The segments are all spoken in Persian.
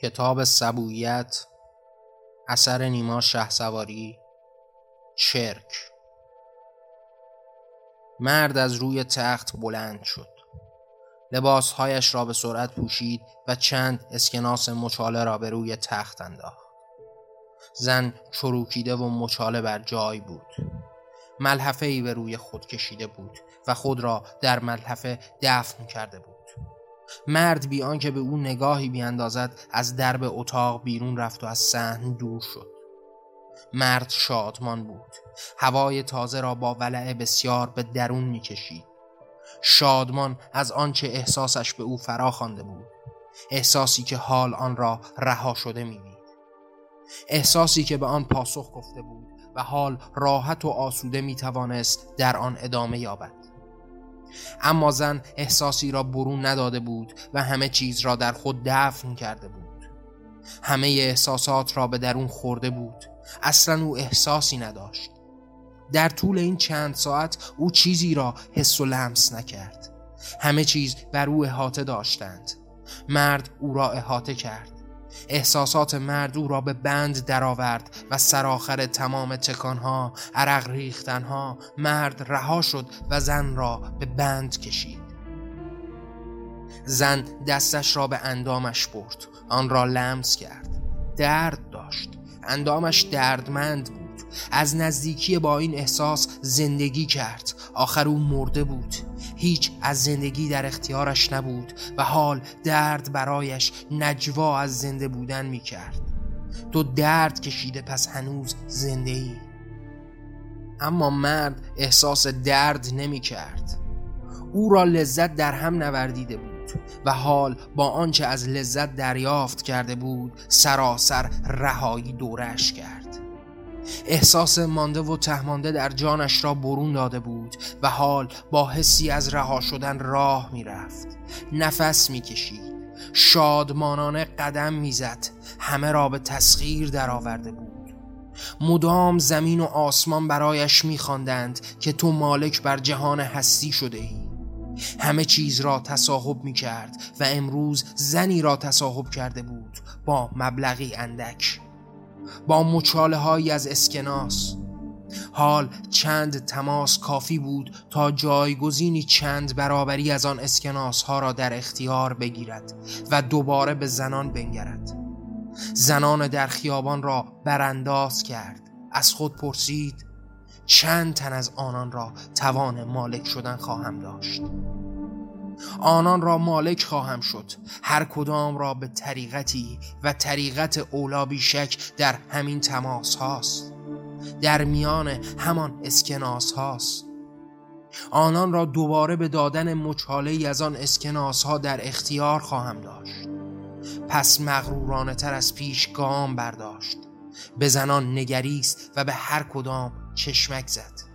کتاب سبویت اثر نیما شه سواری چرک. مرد از روی تخت بلند شد. لباسهایش را به سرعت پوشید و چند اسکناس مچاله را به روی تخت انداخت. زن چروکیده و مچاله بر جای بود. ملحفه ای به روی خود کشیده بود و خود را در ملحفه دفن کرده بود. مرد بی آنکه به او نگاهی بیاندازد از درب اتاق بیرون رفت و از صحن دور شد. مرد شادمان بود. هوای تازه را با ولع بسیار به درون می‌کشید. شادمان از آنچه احساسش به او فرا خوانده بود. احساسی که حال آن را رها شده می‌دید. احساسی که به آن پاسخ گفته بود و حال راحت و آسوده می‌توانست در آن ادامه یابد. اما زن احساسی را برون نداده بود و همه چیز را در خود دفن کرده بود. همه احساسات را به درون خورده بود. اصلا او احساسی نداشت. در طول این چند ساعت او چیزی را حس و لمس نکرد. همه چیز بر او احاطه داشتند. مرد او را احاطه کرد. احساسات مرد او را به بند درآورد و سرآخر تمام تکانها عرق ریختنها مرد رها شد و زن را به بند کشید. زن دستش را به اندامش برد آن را لمس کرد. درد داشت. اندامش دردمند بود. از نزدیکی با این احساس زندگی کرد. آخر او مرده بود. هیچ از زندگی در اختیارش نبود و حال درد برایش نجوا از زنده بودن می کرد تو درد کشیده پس هنوز زنده ای اما مرد احساس درد نمی کرد او را لذت در هم نوردیده بود و حال با آنچه از لذت دریافت کرده بود سراسر رهایی دورش کرد. احساس مانده و تهمانده در جانش را برون داده بود و حال با حسی از رها شدن راه می‌رفت. نفس می‌کشید. شادمانانه قدم می‌زد. همه را به تسخیر درآورده بود. مدام زمین و آسمان برایش میخواندند که تو مالک بر جهان هستی شده ای. همه چیز را تصاحب می کرد و امروز زنی را تصاحب کرده بود با مبلغی اندک. با مچاله های از اسکناس. حال چند تماس کافی بود تا جایگزینی چند برابری از آن اسکناس ها را در اختیار بگیرد و دوباره به زنان بنگرد. زنان در خیابان را برانداز کرد. از خود پرسید چند تن از آنان را توان مالک شدن خواهم داشت؟ آنان را مالک خواهم شد. هر کدام را به طریقتی و طریقت اولا بیشک در همین تماس هاست. در میان همان اسکناس هاست. آنان را دوباره به دادن مچاله از آن اسکناس ها در اختیار خواهم داشت. پس مغرورانه تر از پیش گام برداشت. به زنان نگریست و به هر کدام چشمک زد.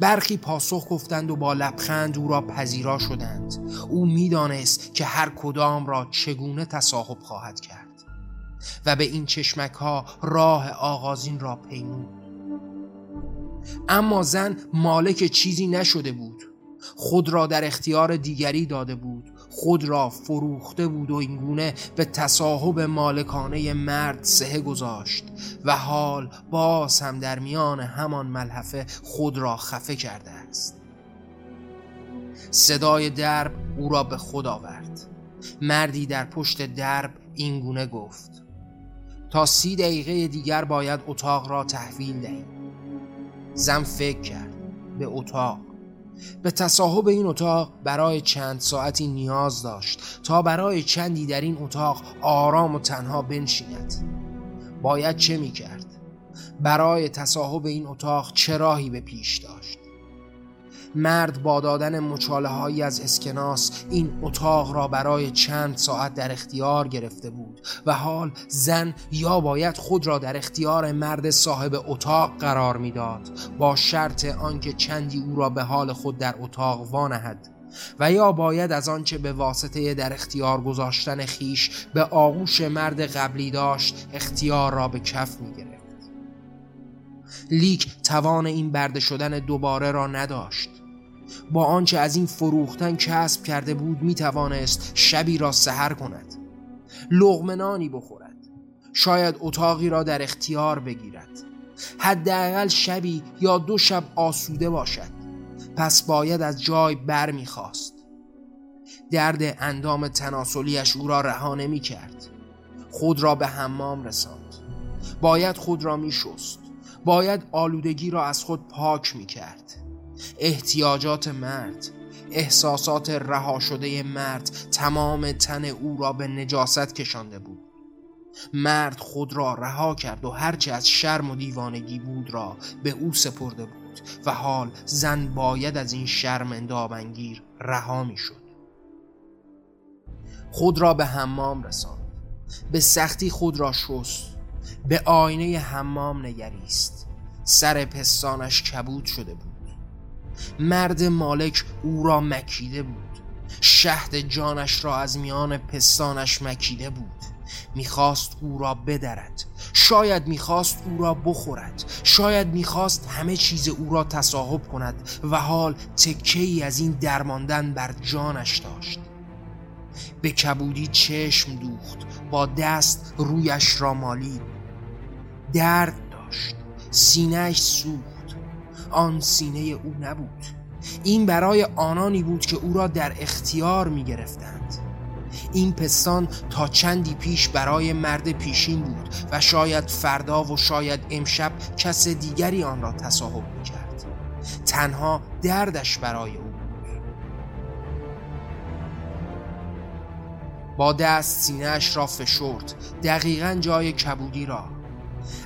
برخی پاسخ گفتند و با لبخند او را پذیرا شدند. او می‌دانست که هر کدام را چگونه تصاحب خواهد کرد و به این چشمک ها راه آغازین را پیمود. اما زن مالک چیزی نشده بود. خود را در اختیار دیگری داده بود. خود را فروخته بود و اینگونه به تصاحب مالکانه مرد سه گذاشت و حال باز هم در میان همان ملحفه خود را خفه کرده است. صدای درب او را به خود آورد. مردی در پشت درب اینگونه گفت تا سی دقیقه دیگر باید اتاق را تحویل دهیم. زن فکر کرد به اتاق به تصاحب این اتاق برای چند ساعتی نیاز داشت تا برای چندی در این اتاق آرام و تنها بنشیند باید چه می کرد؟ برای تصاحب این اتاق چه راهی به پیش داشت؟ مرد با دادن مچاله هایی از اسکناس این اتاق را برای چند ساعت در اختیار گرفته بود و حال زن یا باید خود را در اختیار مرد صاحب اتاق قرار می‌داد با شرط آنکه چندی او را به حال خود در اتاق وانهد و یا باید از آنچه به واسطه در اختیار گذاشتن خیش به آغوش مرد قبلی داشت اختیار را به کف می گرفت. لیک توان این برده شدن دوباره را نداشت با آنچه از این فروختن کسب کرده بود می توانست شبی را سهر کند لغمنانی بخورد شاید اتاقی را در اختیار بگیرد. حداقل شبی یا دو شب آسوده باشد پس باید از جای بر می‌خواست درد اندام تناسلیش او را رها نمی کرد خود را به حمام رساند. باید خود را می شست باید آلودگی را از خود پاک می کرد احتیاجات مرد احساسات رها شده مرد تمام تن او را به نجاست کشانده بود. مرد خود را رها کرد و هرچه از شرم و دیوانگی بود را به او سپرده بود و حال زن باید از این شرم اندابنگیر رها می شد خود را به حمام رساند. به سختی خود را شست. به آینه حمام نگریست. سر پستانش کبود شده بود. مرد مالک او را مکیده بود. شهد جانش را از میان پستانش مکیده بود. می‌خواست او را بدرد. شاید می‌خواست او را بخورد. شاید می‌خواست همه چیز او را تصاحب کند و حال تکه ای از این درماندن بر جانش داشت. به کبودی چشم دوخت. با دست رویش را مالید. درد داشت. سینهش سوخت. آن سینه او نبود. این برای آنانی بود که او را در اختیار می گرفتند این پستان تا چندی پیش برای مرد پیشین بود و شاید فردا و شاید امشب کس دیگری آن را تصاحب می کرد تنها دردش برای او با دست سینهش را فشرد دقیقا جای کبودی را.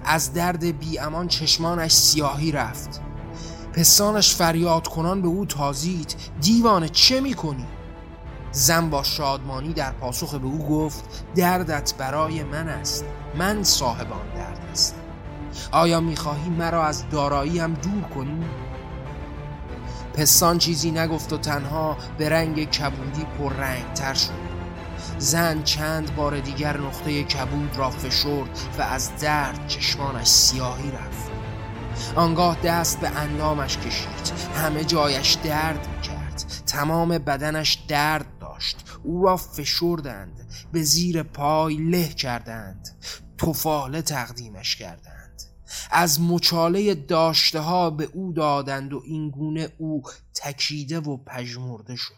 از درد بی امان چشمانش سیاهی رفت. پسانش فریاد کنان به او تازید. دیوانه چه می‌کنی؟ زن با شادمانی در پاسخ به او گفت دردت برای من است. من صاحب آن درد است آیا می‌خواهی مرا از داراییم دور کنی؟ پسان چیزی نگفت و تنها به رنگ کبودی پر رنگ تر شد. زن چند بار دیگر نقطه کبود را فشرد و از درد چشمانش سیاهی رفت. آنگاه دست به اندامش کشید. همه جایش درد کرد. تمام بدنش درد داشت. او را فشردند. به زیر پای له کردند. توفاله تقدیمش کردند. از مچاله داشته ها به او دادند و اینگونه او تکیده و پژمرده شد.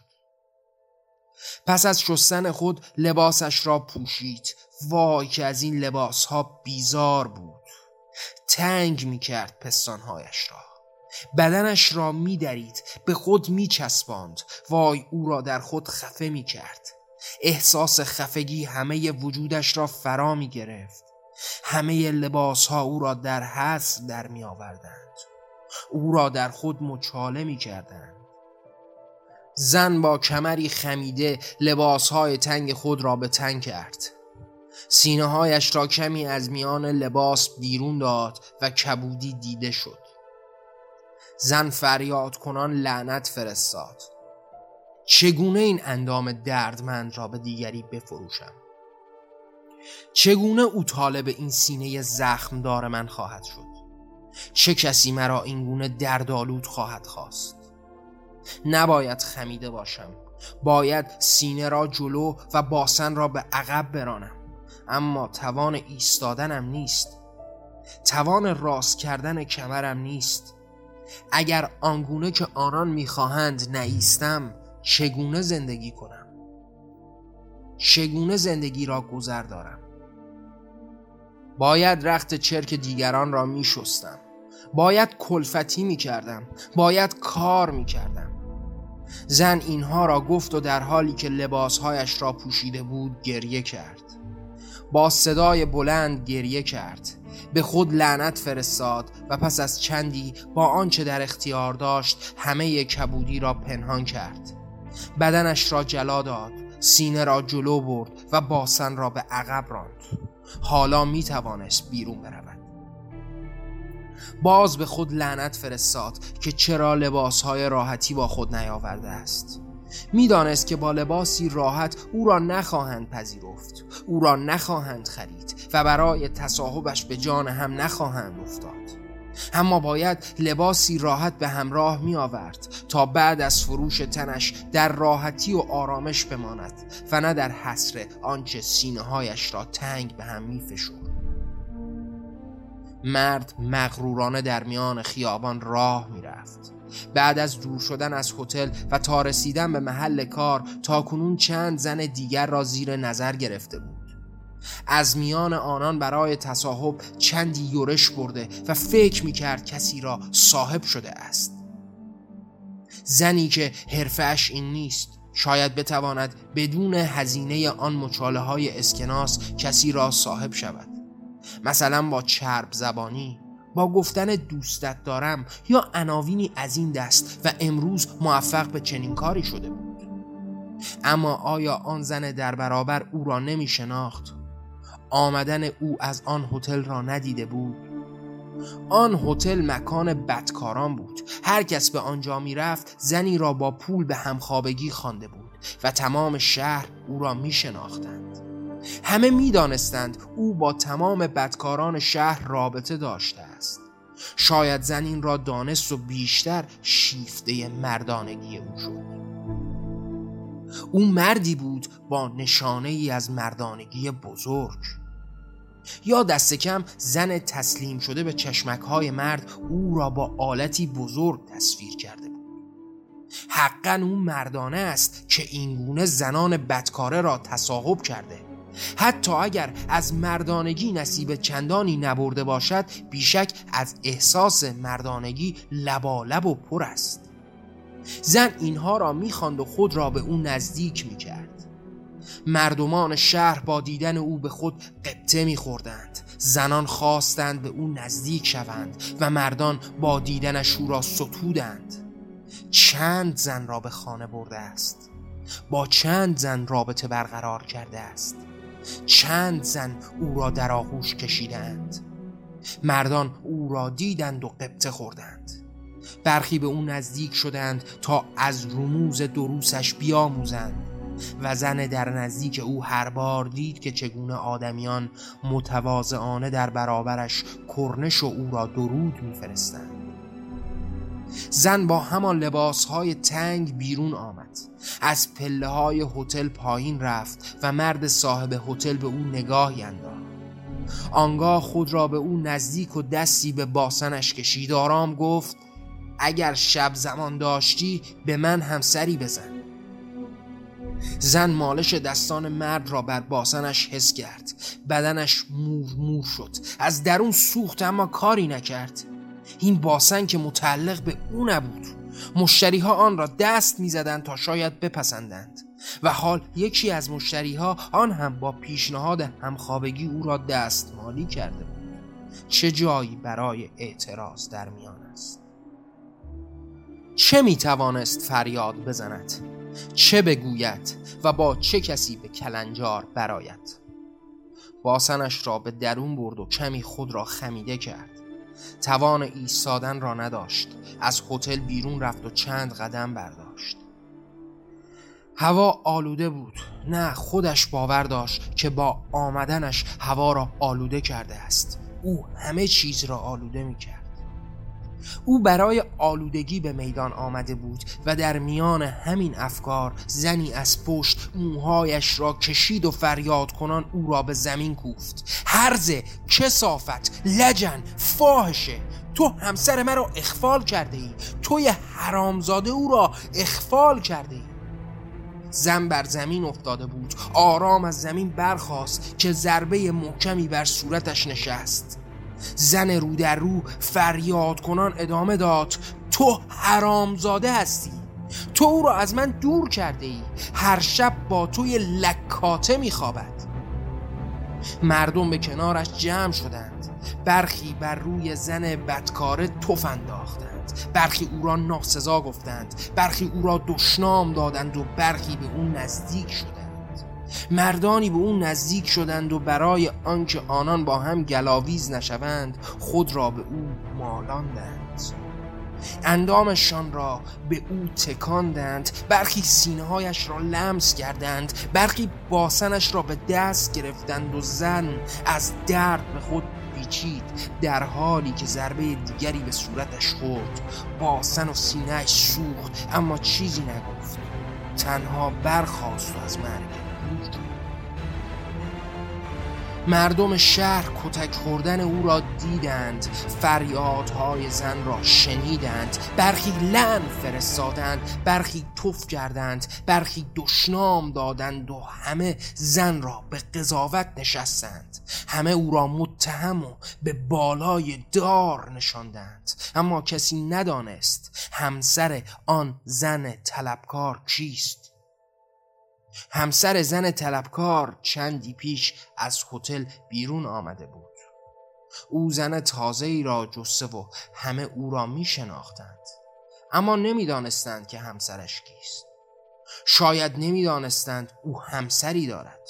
پس از شستن خود لباسش را پوشید. وای که از این لباس ها بیزار بود. تنگ می کرد پستانهایش را. بدنش را می درید به خود می چسباند وای او را در خود خفه می کرد احساس خفگی همه وجودش را فرا می گرفت همه لباس ها او را در حس در می آوردند او را در خود مچاله می کردند زن با کمری خمیده لباسهای تنگ خود را به تنگ کرد. سینه هایش را کمی از میان لباس بیرون داد و کبودی دیده شد. زن فریاد کنان لعنت فرستاد. چگونه این اندام دردمند را به دیگری بفروشم؟ چگونه او طالب این سینه زخمدار من خواهد شد؟ چه کسی مرا اینگونه دردآلود خواهد خواست؟ نباید خمیده باشم. باید سینه را جلو و باسن را به عقب برانم. اما توان ایستادنم نیست. توان راست کردن کمرم نیست. اگر آنگونه که آنان می‌خواهند نیستم چگونه زندگی کنم؟ چگونه زندگی را گذر دارم؟ باید رخت چرک دیگران را می شستم باید کلفتی می کردم باید کار می کردم زن اینها را گفت و در حالی که لباسهایش را پوشیده بود گریه کرد. با صدای بلند گریه کرد. به خود لعنت فرستاد و پس از چندی با آنچه در اختیار داشت همه کبودی را پنهان کرد. بدنش را جلا داد سینه را جلو برد و باسن را به عقب راند. حالا می توانست بیرون برود. باز به خود لعنت فرستاد که چرا لباسهای راحتی با خود نیاورده است. می‌دانست که با لباسی راحت او را نخواهند پذیرفت او را نخواهند خرید و برای تصاحبش به جان هم نخواهند افتاد اما باید لباسی راحت به همراه می آورد تا بعد از فروش تنش در راحتی و آرامش بماند و نه در حسر آنچه سینه هایش را تنگ به هم می. مرد مغرورانه در میان خیابان راه می رفت. بعد از دور شدن از هتل و تا رسیدن به محل کار تا کنون چند زن دیگر را زیر نظر گرفته بود. از میان آنان برای تصاحب چندی یورش برده و فکر می‌کرد کسی را صاحب شده است. زنی که حرفش این نیست. شاید بتواند بدون هزینه آن مچاله های اسکناس کسی را صاحب شود. مثلا با چرب زبانی با گفتن دوستت دارم یا عناوینی از این دست و امروز موفق به چنین کاری شده بود. اما آیا آن زن در برابر او را نمی شناخت؟ آمدن او از آن هتل را ندیده بود. آن هتل مکان بدکاران بود. هر کس به آنجا می رفت زنی را با پول به همخوابگی خوانده بود و تمام شهر او را می شناختند. همه می دانستند او با تمام بدکاران شهر رابطه داشته است. شاید زن این را دانست و بیشتر شیفته مردانگی او شد. او مردی بود با نشانه ای از مردانگی بزرگ. یا دست کم زن تسلیم شده به چشمک های مرد او را با آلتی بزرگ تصویر کرده بود. حقا او مردانه است که اینگونه زنان بدکاره را تصاحب کرده. حتی اگر از مردانگی نصیب چندانی نبرده باشد بیشک از احساس مردانگی لبالب و پر است. زن اینها را می‌خواند و خود را به او نزدیک می‌کرد. مردمان شهر با دیدن او به خود قبطه میخوردند. زنان خواستند به او نزدیک شوند و مردان با دیدنش او را ستودند. چند زن را به خانه برده است. با چند زن رابطه برقرار کرده است. چند زن او را در آغوش کشیدند. مردان او را دیدند و قبطه خوردند. برخی به او نزدیک شدند تا از رموز دروسش بیاموزند و زن در نزدیک او هر بار دید که چگونه آدمیان متواضعانه در برابرش کرنش و او را درود میفرستند. زن با همان لباس های تنگ بیرون آمد. از پله های هتل پایین رفت و مرد صاحب هتل به او نگاهی انداخت. آنگاه خود را به او نزدیک و دستی به باسنش کشید. آرام گفت اگر شب زمان داشتی به من هم سری بزن. زن مالش دستان مرد را بر باسنش حس کرد. بدنش مور مور شد. از درون سوخت اما کاری نکرد. این باسن که متعلق به او نبود. مشتری ها آن را دست می‌زدند تا شاید بپسندند. و حال یکی از مشتری ها آن هم با پیشنهاد همخوابگی او را دست مالی کرده بود. چه جایی برای اعتراض در میان است؟ چه می توانست فریاد بزند؟ چه بگوید و با چه کسی به کلنجار براید باسنش را به درون برد و کمی خود را خمیده کرد. توان ایستادن را نداشت. از هتل بیرون رفت و چند قدم برداشت. هوا آلوده بود. نه خودش باور داشت که با آمدنش هوا را آلوده کرده است. او همه چیز را آلوده می کرد او برای آلودگی به میدان آمده بود و در میان همین افکار زنی از پشت موهایش را کشید و فریاد کنان او را به زمین کوفت. هرزه کسافت لجن فاحشه تو همسر مرا اخفال کرده ای توی حرامزاده او را اخفال کرده ای زن بر زمین افتاده بود. آرام از زمین برخاست که ضربه محکمی بر صورتش نشست. زن رو در رو فریاد کنان ادامه داد. تو حرامزاده هستی. تو او را از من دور کرده ای. هر شب با توی لکاته میخوابد. مردم به کنارش جمع شدند. برخی بر روی زن بدکاره توف انداختند. برخی او را ناسزا گفتند. برخی او را دشنام دادند و برخی به او نزدیک شدند. مردانی به او نزدیک شدند و برای آنکه آنان با هم گلاویز نشوند خود را به او مالاندند. اندامشان را به او تکاندند برخی سینه هایش را لمس کردند برخی باسنش را به دست گرفتند و زن از درد به خود پیچید در حالی که ضربه دیگری به صورتش خورد. باسن و سینهش سوخت اما چیزی نگفت. تنها برخواست از مرگ. مردم شهر کتک خوردن او را دیدند. فریادهای زن را شنیدند. برخی لن فرستادند. برخی توف کردند. برخی دشنام دادند و همه زن را به قضاوت نشستند. همه او را متهم و به بالای دار نشاندند. اما کسی ندانست همسر آن زن طلبکار کیست. همسر زن طلبکار چندی پیش از هتل بیرون آمده بود. او زن تازه ای را جسته و همه او را می شناختند اما نمی‌دانستند که همسرش کیست. شاید نمی‌دانستند او همسری دارد.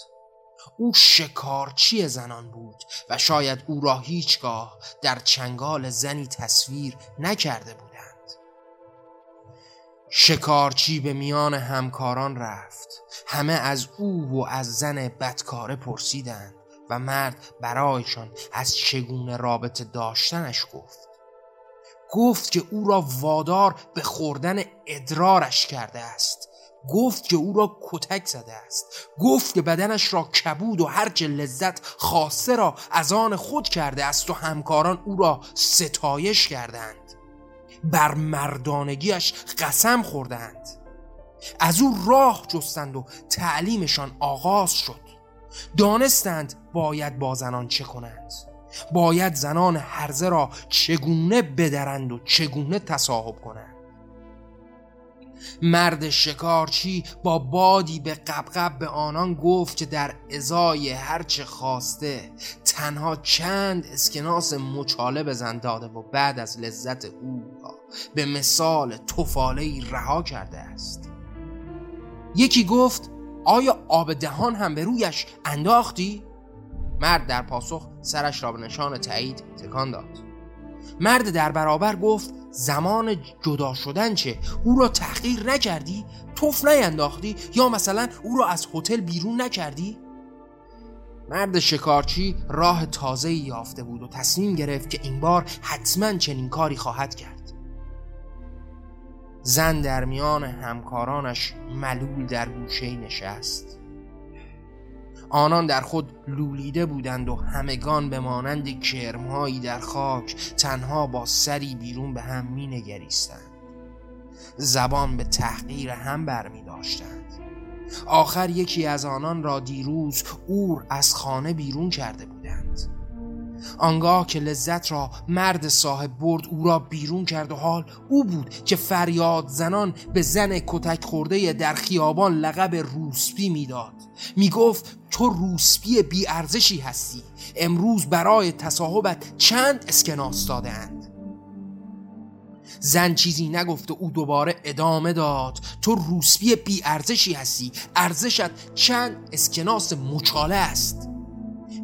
او شکارچی زنان بود و شاید او را هیچگاه در چنگال زنی تصویر نکرده بود. شکارچی به میان همکاران رفت. همه از او و از زن بدکاره پرسیدند و مرد برایشان از چگونه رابطه داشتنش گفت. گفت که او را وادار به خوردن ادرارش کرده است. گفت که او را کتک زده است. گفت که بدنش را کبود و هرچه لذت خاصه را از آن خود کرده است و همکاران او را ستایش کردند. بر مردانگیش قسم خوردند. از او راه جستند و تعلیمشان آغاز شد. دانستند باید با زنان چه کنند. باید زنان هرزه را چگونه بدرند و چگونه تصاحب کنند. مرد شکارچی با بادی به قبقب به آنان گفت که در ازای هرچه خواسته تنها چند اسکناس مچاله بزن داده و بعد از لذت او به مثال توفاله رها کرده است یکی گفت آیا آب دهان هم به رویش انداختی؟ مرد در پاسخ سرش را به نشان تایید تکان داد مرد در برابر گفت زمان جدا شدن چه؟ او را تحقیر نکردی؟ توف نینداختی؟ یا مثلا او را از هتل بیرون نکردی؟ مرد شکارچی راه تازه یافته بود و تصمیم گرفت که این بار حتما چنین کاری خواهد کرد. زن در میان همکارانش ملول در گوشه نشست. آنان در خود لولیده بودند و همگان به مانند کرمهایی در خاک تنها با سری بیرون به هم می نگریستند زبان به تحقیر هم برمی داشتند آخر یکی از آنان را دیروز اور از خانه بیرون کرده بودند آنگاه که لذت را مرد صاحب برد او را بیرون کرد و حال او بود که فریاد زنان به زن کتک خورده در خیابان لقب روسپی می‌داد. می‌گفت تو روسپی بیارزشی هستی. امروز برای تصاحبت چند اسکناس دادهاند؟ زن چیزی نگفت و او دوباره ادامه داد تو روسپی بیارزشی هستی. ارزشت چند اسکناس مچاله است؟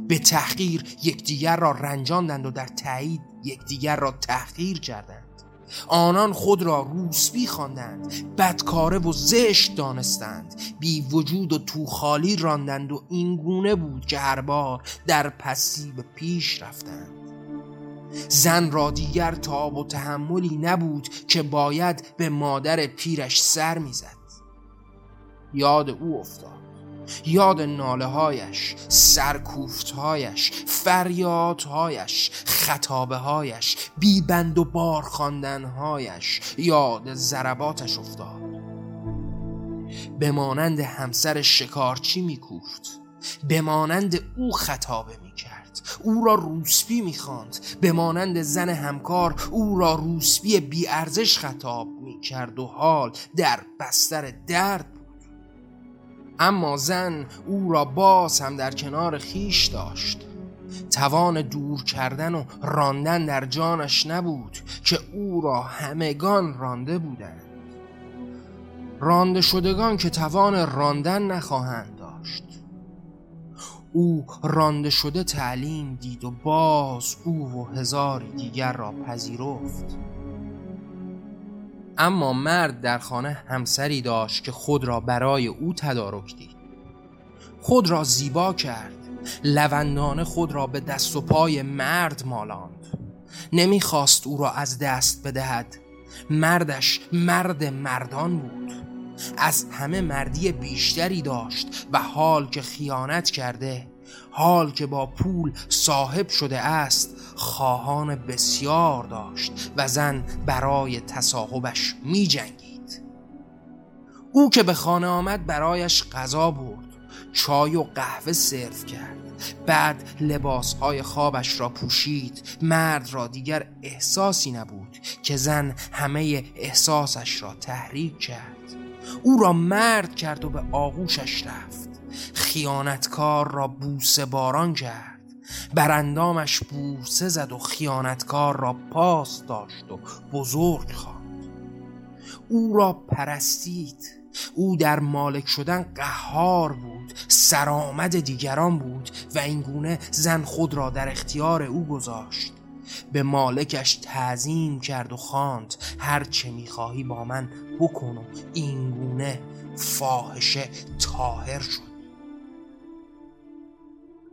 به تحقیر یکدیگر را رنجاندند و در تایید یکدیگر را تحقیر کردند. آنان خود را روسبی خواندند بدکاره و زشت دانستند. بی وجود و تو خالی راندند و این گونه بود که هر بار در پسی به پیش رفتند. زن را دیگر تاب و تحملی نبود که باید به مادر پیرش سر می‌زد. یاد او افتاد. یاد ناله هایش سرکوفت هایش فریاد هایش خطابه هایش بیبند و بار خواندن هایش یاد ضرباتش افتاد. به مانند همسر شکارچی میکوفت به مانند او خطابه می‌کرد او را روسبی می‌خواند به مانند زن همکار او را روسبی بیارزش خطاب می‌کرد و حال در بستر درد اما زن او را باز هم در کنار خیش داشت. توان دور کردن و راندن در جانش نبود که او را همگان رانده بودند. رانده شدگان که توان راندن نخواهند داشت. او رانده شده تعلیم دید و باز او و هزاری دیگر را پذیرفت. اما مرد در خانه همسری داشت که خود را برای او تدارک دید. خود را زیبا کرد. لوندانه خود را به دست و پای مرد مالاند. نمی‌خواست او را از دست بدهد. مردش مرد مردان بود. از همه مردی بیشتری داشت و حال که خیانت کرده حال که با پول صاحب شده است خواهان بسیار داشت و زن برای تصاحبش می جنگید او که به خانه آمد برایش غذا برد چای و قهوه سرو کرد. بعد لباسهای خوابش را پوشید. مرد را دیگر احساسی نبود که زن همه احساسش را تحریک کرد. او را مرد کرد و به آغوشش رفت. خیانتکار را بوسه باران کرد. براندامش بوسه زد و خیانتکار را پاس داشت و بزرگ خواند. او را پرستید. او در مالک شدن قهار بود سرآمد دیگران بود و اینگونه زن خود را در اختیار او گذاشت. به مالکش تعظیم کرد و خواند هر چه می‌خواهی با من بکن و اینگونه فاحشه تاهر شد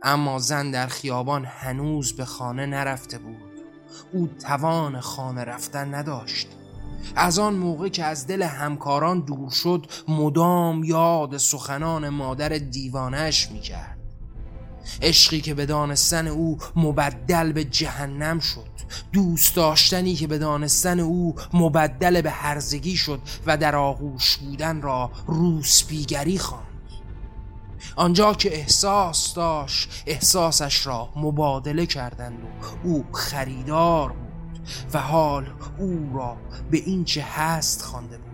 اما زن در خیابان هنوز به خانه نرفته بود. او توان خانه رفتن نداشت. از آن موقع که از دل همکاران دور شد مدام یاد سخنان مادر دیوانش می‌کرد. عشقی که به دانستن او مبدل به جهنم شد. دوست داشتنی که به دانستن او مبدل به هرزگی شد و در آغوش بودن را روسپیگری خواند. آنجا که احساس داشت احساسش را مبادله کردند و او خریدار بود و حال او را به این چه هست خوانده بود.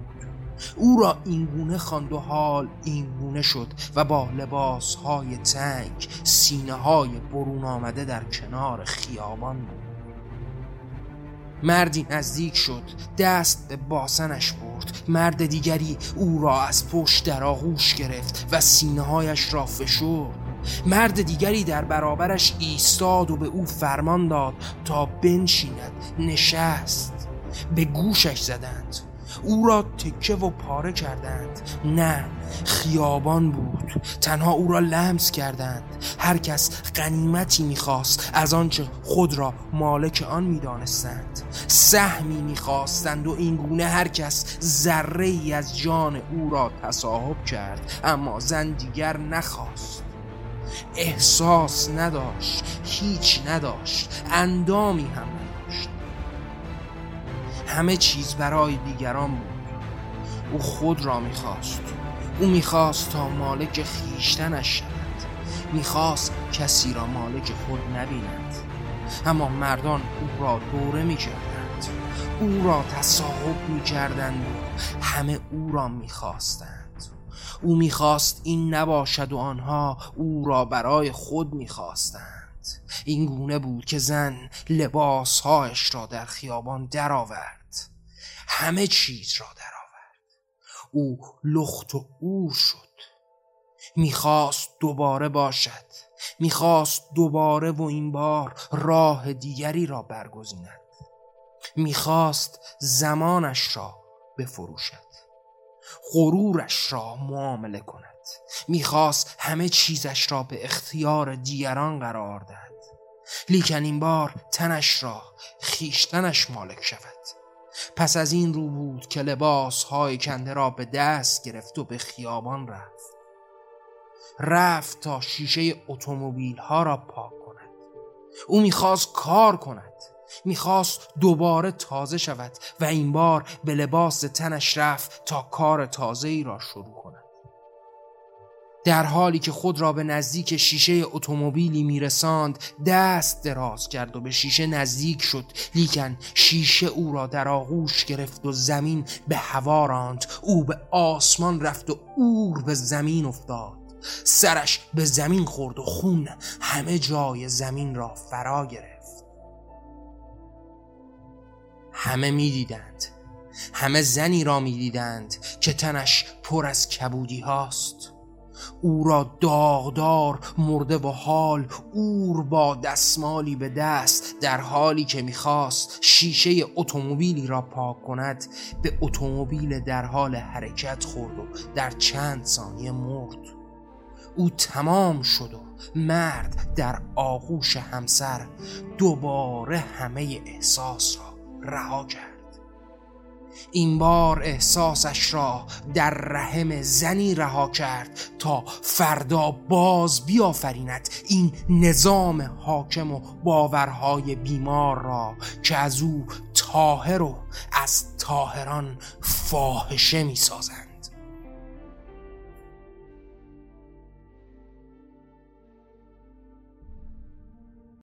او را اینگونه خواند و حال اینگونه شد و با لباس های تنگ سینه های برون آمده در کنار خیابان بود. مردی نزدیک شد دست به باسنش برد. مرد دیگری او را از پشت در آغوش گرفت و سینه هایش را فشرد. مرد دیگری در برابرش ایستاد و به او فرمان داد تا بنشیند نشست. به گوشش زدند. او را تکه و پاره کردند. نه خیابان بود. تنها او را لمس کردند. هر کس غنیمتی می‌خواست از آنچه خود را مالک آن می‌دانستند. سهمی می‌خواستند و اینگونه هر کس ذره ای از جان او را تصاحب کرد اما زن دیگر نخواست. احساس نداشت هیچ نداشت. اندامی هم همه چیز برای دیگران بود. او خود را می‌خواست. او می‌خواست تا مالک خیشتنش شود. می‌خواست کسی را مالک خود نبیند. اما مردان او را دوره می‌کردند. او را تصاحب می‌کردند. و همه او را می‌خواستند. او می‌خواست این نباشد و آنها او را برای خود می‌خواستند. این گونه بود که زن لباسهایش را در خیابان درآورد. همه چیز را درآورد. او لخت و اور شد. می‌خواست دوباره باشد. می‌خواست دوباره و این بار راه دیگری را برگزیند. می‌خواست زمانش را بفروشد. غرورش را معامله کند. می‌خواست همه چیزش را به اختیار دیگران قرار دهد. لیکن این بار تنش را خیشتنش مالک شود. پس از این رو بود که لباس های کنده را به دست گرفت و به خیابان رفت. رفت تا شیشه اتومبیل ها را پاک کند. او می‌خواست کار کند. می‌خواست دوباره تازه شود و این بار به لباس تنش رفت تا کار تازه ای را شروع کند. در حالی که خود را به نزدیک شیشه اتومبیلی میرساند دست دراز کرد و به شیشه نزدیک شد. لیکن شیشه او را در آغوش گرفت و زمین به هوا راند. او به آسمان رفت و اور به زمین افتاد. سرش به زمین خورد و خون همه جای زمین را فرا گرفت. همه می‌دیدند. همه زنی را می‌دیدند که تنش پر از کبودی هاست. او را داغدار مرده و حال اور با دستمالی به دست در حالی که می‌خواست شیشه اتومبیلی را پاک کند به اتومبیل در حال حرکت خورد و در چند ثانیه مرد. او تمام شد و مرد در آغوش همسر دوباره همه احساس را رها کرد. این بار احساسش را در رحم زنی رها کرد تا فردا باز بیافریند این نظام حاکم و باورهای بیمار را که از او تاهر و از تاهران فاحشه می سازند